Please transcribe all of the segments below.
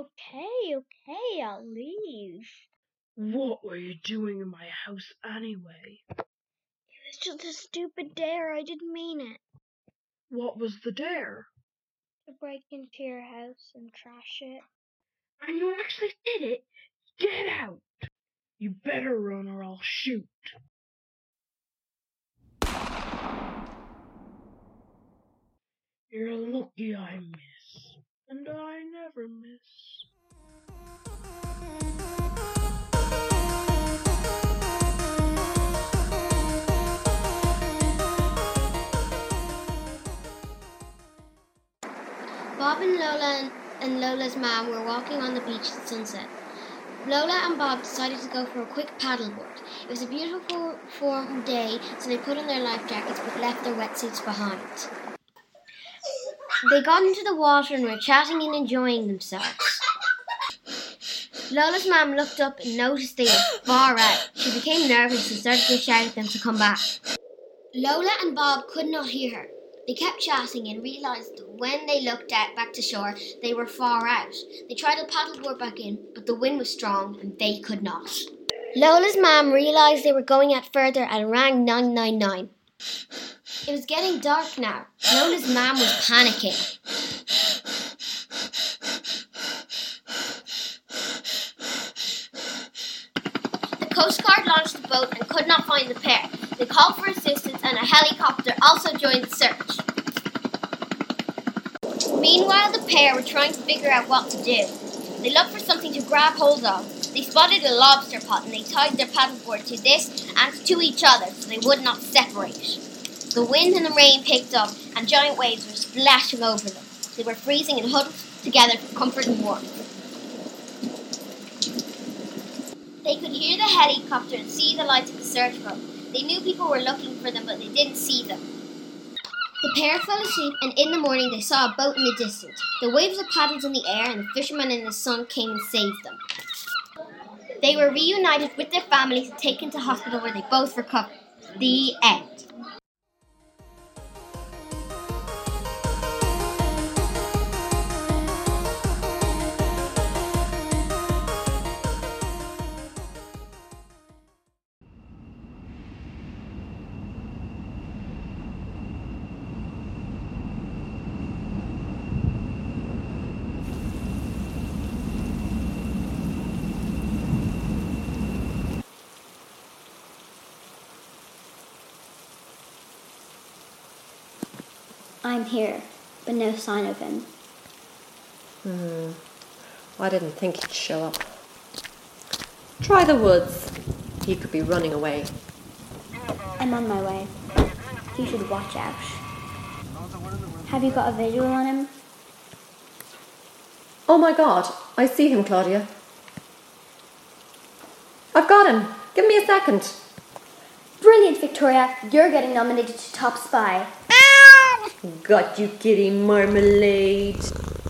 Okay, okay, I'll leave. What were you doing in my house anyway? It was just a stupid dare. I didn't mean it. What was the dare? To break into your house and trash it. And you actually did it? Get out! You better run or I'll shoot. You're lucky I miss. And I never miss. Bob and Lola and Lola's mom were walking on the beach at sunset. Lola and Bob decided to go for a quick paddleboard. It was a beautiful warm day, so they put on their life jackets but left their wetsuits behind. They got into the water and were chatting and enjoying themselves. Lola's mom looked up and noticed they were far out. She became nervous and started to shout at them to come back. Lola and Bob could not hear her. They kept chatting and realised that when they looked out back to shore, they were far out. They tried to paddleboard back in, but the wind was strong and they could not. Lola's mum realised they were going out further and rang 999. It was getting dark now. Lola's mom was panicking. The Coast Guard launched the boat and could not find the pair. They called for assistance and a helicopter also joined the search. Meanwhile, the pair were trying to figure out what to do. They looked for something to grab hold of. They spotted a lobster pot and they tied their paddleboard to this and to each other so they would not separate. The wind and the rain picked up and giant waves were splashing over them. They were freezing and huddled together for comfort and warmth. They could hear the helicopter and see the lights of the search boat. They knew people were looking for them, but they didn't see them. The pair fell asleep, and in the morning they saw a boat in the distance. The waves of paddles in the air, and the fisherman and his son came and saved them. They were reunited with their families and taken to hospital where they both recovered. The end. I'm here, but no sign of him. Hmm. I didn't think he'd show up. Try the woods. He could be running away. I'm on my way. You should watch out. Have you got a visual on him? Oh my god, I see him, Claudia. I've got him. Give me a second. Brilliant, Victoria. You're getting nominated to Top Spy. Got you, kitty marmalade.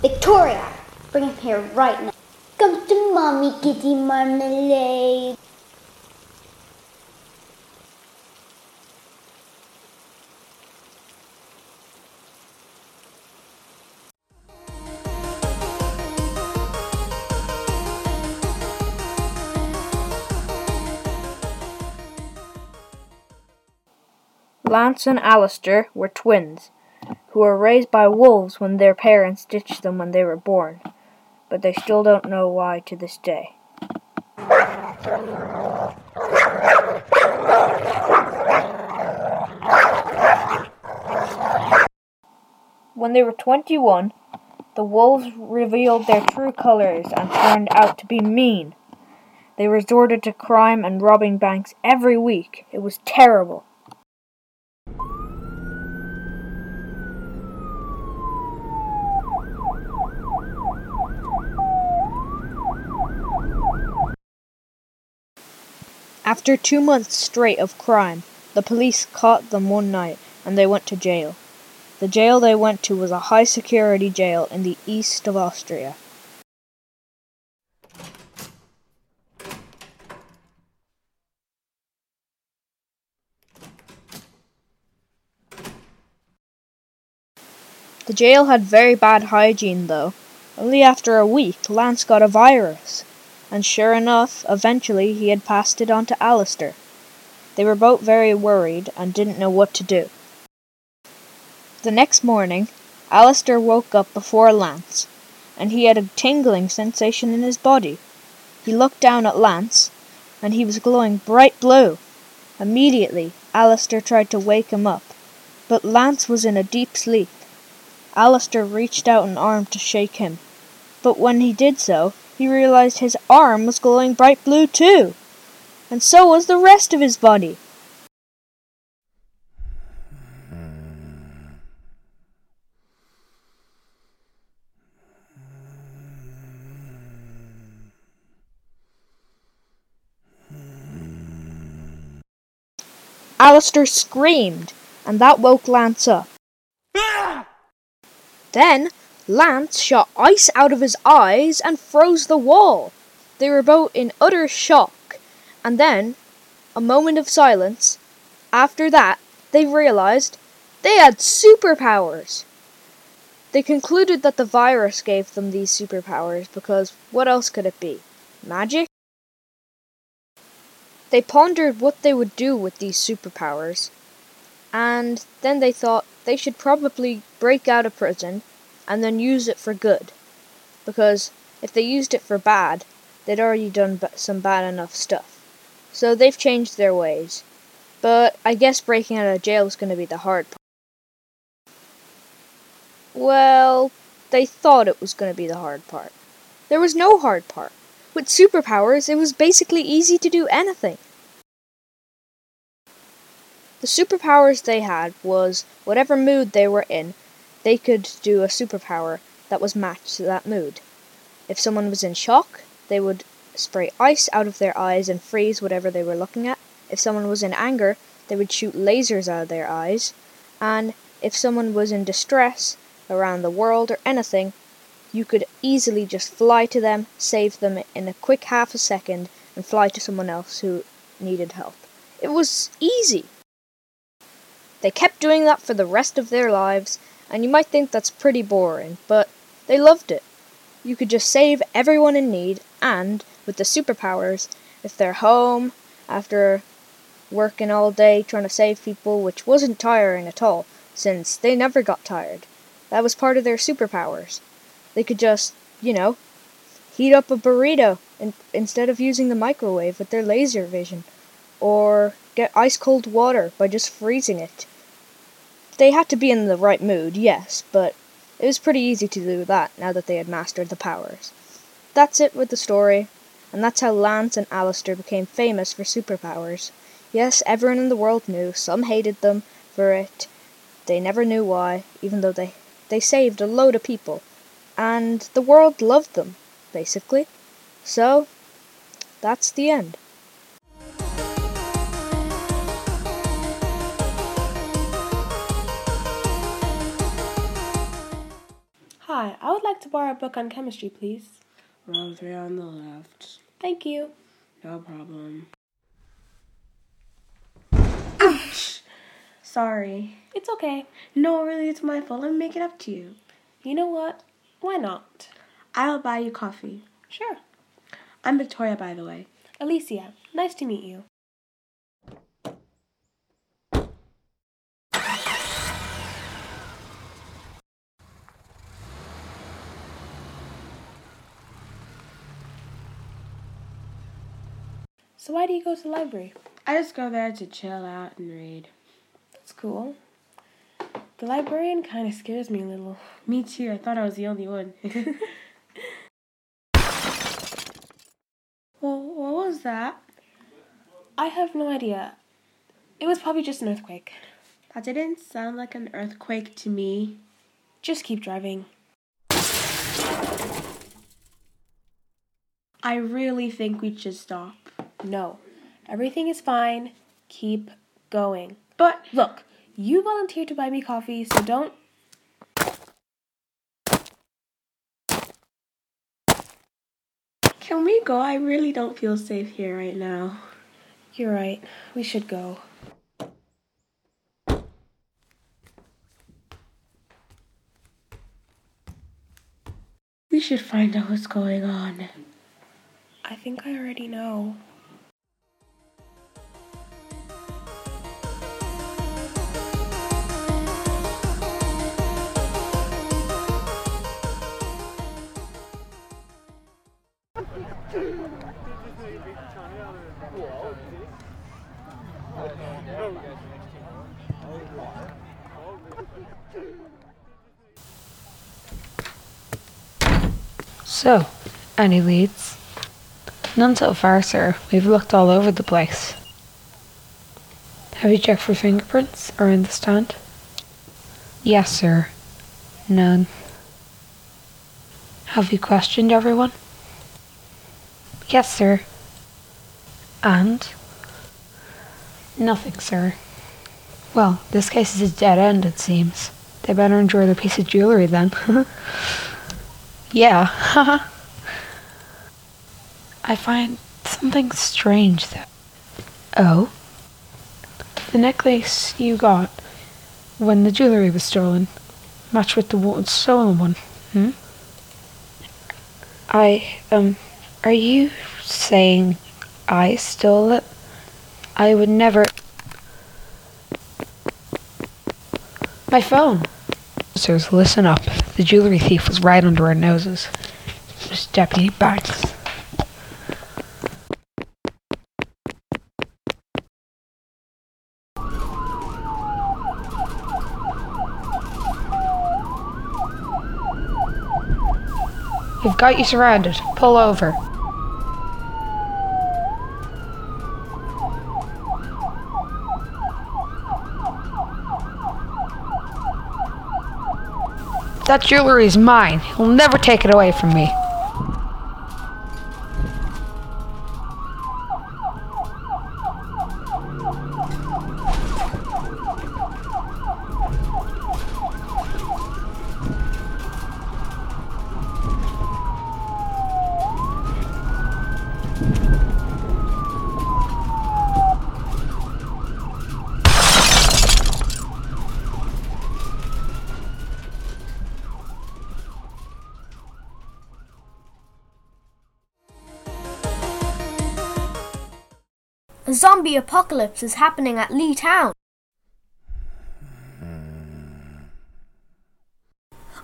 Victoria! Bring him here right now. Come to Mommy Kitty Marmalade. Lance and Alistair were twins, who were raised by wolves when their parents ditched them when they were born, but they still don't know why to this day. When they were 21, the wolves revealed their true colors and turned out to be mean. They resorted to crime and robbing banks every week. It was terrible. After two months straight of crime, the police caught them one night and they went to jail. The jail they went to was a high security jail in the east of Austria. The jail had very bad hygiene, though. Only after a week, Lance got a virus. And sure enough, eventually he had passed it on to Alistair. They were both very worried and didn't know what to do. The next morning, Alistair woke up before Lance, and he had a tingling sensation in his body. He looked down at Lance, and he was glowing bright blue. Immediately, Alistair tried to wake him up, but Lance was in a deep sleep. Alistair reached out an arm to shake him, but when he did so, he realized his arm was glowing bright blue too, and so was the rest of his body. Alistair screamed, and that woke Lance up. Ah! Then Lance shot ice out of his eyes and froze the wall. They were both in utter shock, and then, a moment of silence, after that, they realized they had superpowers. They concluded that the virus gave them these superpowers because what else could it be? Magic? They pondered what they would do with these superpowers, and then they thought they should probably break out of prison and then use it for good. Because if they used it for bad, they'd already done some bad enough stuff. So they've changed their ways. But I guess breaking out of jail is going to be the hard part. Well, they thought it was going to be the hard part. There was no hard part. With superpowers, it was basically easy to do anything. The superpowers they had was whatever mood they were in, they could do a superpower that was matched to that mood. If someone was in shock, they would spray ice out of their eyes and freeze whatever they were looking at. If someone was in anger, they would shoot lasers out of their eyes. And if someone was in distress around the world or anything, you could easily just fly to them, save them in a quick half a second, and fly to someone else who needed help. It was easy. They kept doing that for the rest of their lives, and you might think that's pretty boring, but they loved it. You could just save everyone in need, and with the superpowers, if they're home after working all day trying to save people, which wasn't tiring at all, since they never got tired. That was part of their superpowers. They could just, you know, heat up a burrito in, instead of using the microwave with their laser vision, or get ice cold water by just freezing it. They had to be in the right mood, yes, but it was pretty easy to do that now that they had mastered the powers. That's it with the story, and that's how Lance and Alistair became famous for superpowers. Yes, everyone in the world knew. Some hated them for it. They never knew why, even though they, they saved a load of people. And the world loved them, basically. So, that's the end. Hi, I would like to borrow a book on chemistry, please. Row three on the left. Thank you. No problem. Ouch! Sorry. It's okay. No, really, it's my fault. Let me make it up to you. You know what? Why not? I'll buy you coffee. Sure. I'm Victoria, by the way. Alicia, nice to meet you. So why do you go to the library? I just go there to chill out and read. That's cool. The librarian kind of scares me a little. Me too. I thought I was the only one. well, what was that? I have no idea. It was probably just an earthquake. That didn't sound like an earthquake to me. Just keep driving. I really think we should stop. No. Everything is fine. Keep going. But Look, you volunteered to buy me coffee, so don't. can we go? I really don't feel safe here right now. You're right. We should go. We should find out what's going on. I think I already know. So, any leads? None so far, sir. We've looked all over the place. Have you checked for fingerprints around the stand? Yes, sir. None. Have you questioned everyone? Yes, sir. And? Nothing, sir. Well, this case is a dead end, it seems. They better enjoy their piece of jewellery then. yeah, haha. I find something strange though. Oh? The necklace you got when the jewellery was stolen matched with the stolen one, hmm? I, um, are you saying I stole it? I would never. My phone! Sirs, listen up. The jewellery thief was right under our noses. It was Deputy Banks. We've got you surrounded. Pull over. That jewelry is mine. You'll never take it away from me. Zombie apocalypse is happening at Lee Town.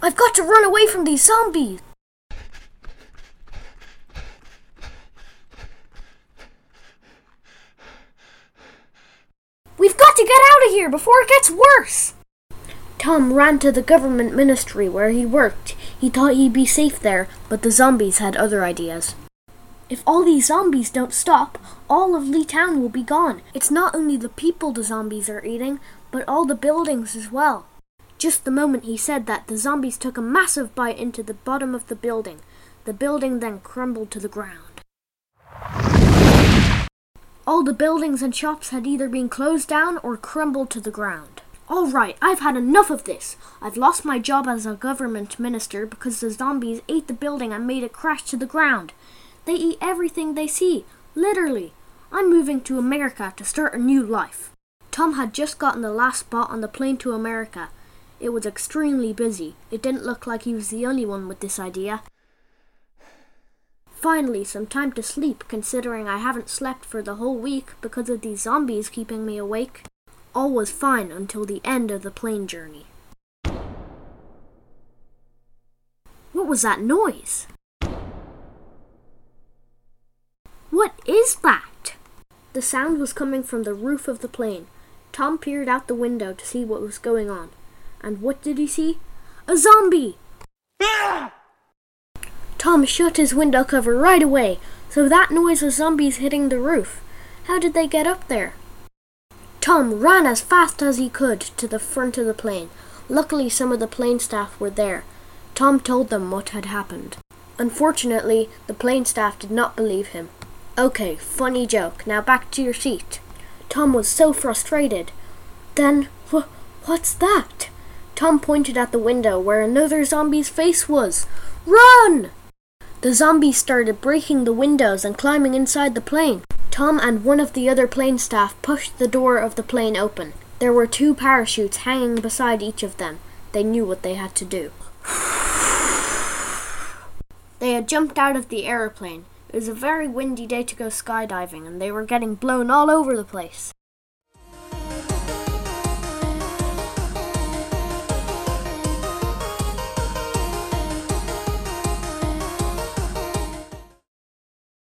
I've got to run away from these zombies. We've got to get out of here before it gets worse. Tom ran to the government ministry where he worked. He thought he'd be safe there, but the zombies had other ideas. If all these zombies don't stop, all of Lee Town will be gone. It's not only the people the zombies are eating, but all the buildings as well. Just the moment he said that, the zombies took a massive bite into the bottom of the building. The building then crumbled to the ground. All the buildings and shops had either been closed down or crumbled to the ground. All right, I've had enough of this. I've lost my job as a government minister because the zombies ate the building and made it crash to the ground. They eat everything they see, literally. I'm moving to America to start a new life. Tom had just gotten the last spot on the plane to America. It was extremely busy. It didn't look like he was the only one with this idea. Finally, some time to sleep, considering I haven't slept for the whole week because of these zombies keeping me awake. All was fine until the end of the plane journey. What was that noise? What is that? The sound was coming from the roof of the plane. Tom peered out the window to see what was going on. And what did he see? A zombie! Tom shut his window cover right away, so that noise was zombies hitting the roof. How did they get up there? Tom ran as fast as he could to the front of the plane. Luckily, some of the plane staff were there. Tom told them what had happened. Unfortunately, the plane staff did not believe him. Okay, funny joke. Now back to your seat. Tom was so frustrated. Then, wh- what's that? Tom pointed at the window where another zombie's face was. Run! The zombies started breaking the windows and climbing inside the plane. Tom and one of the other plane staff pushed the door of the plane open. There were two parachutes hanging beside each of them. They knew what they had to do. They had jumped out of the aeroplane. It was a very windy day to go skydiving, and they were getting blown all over the place.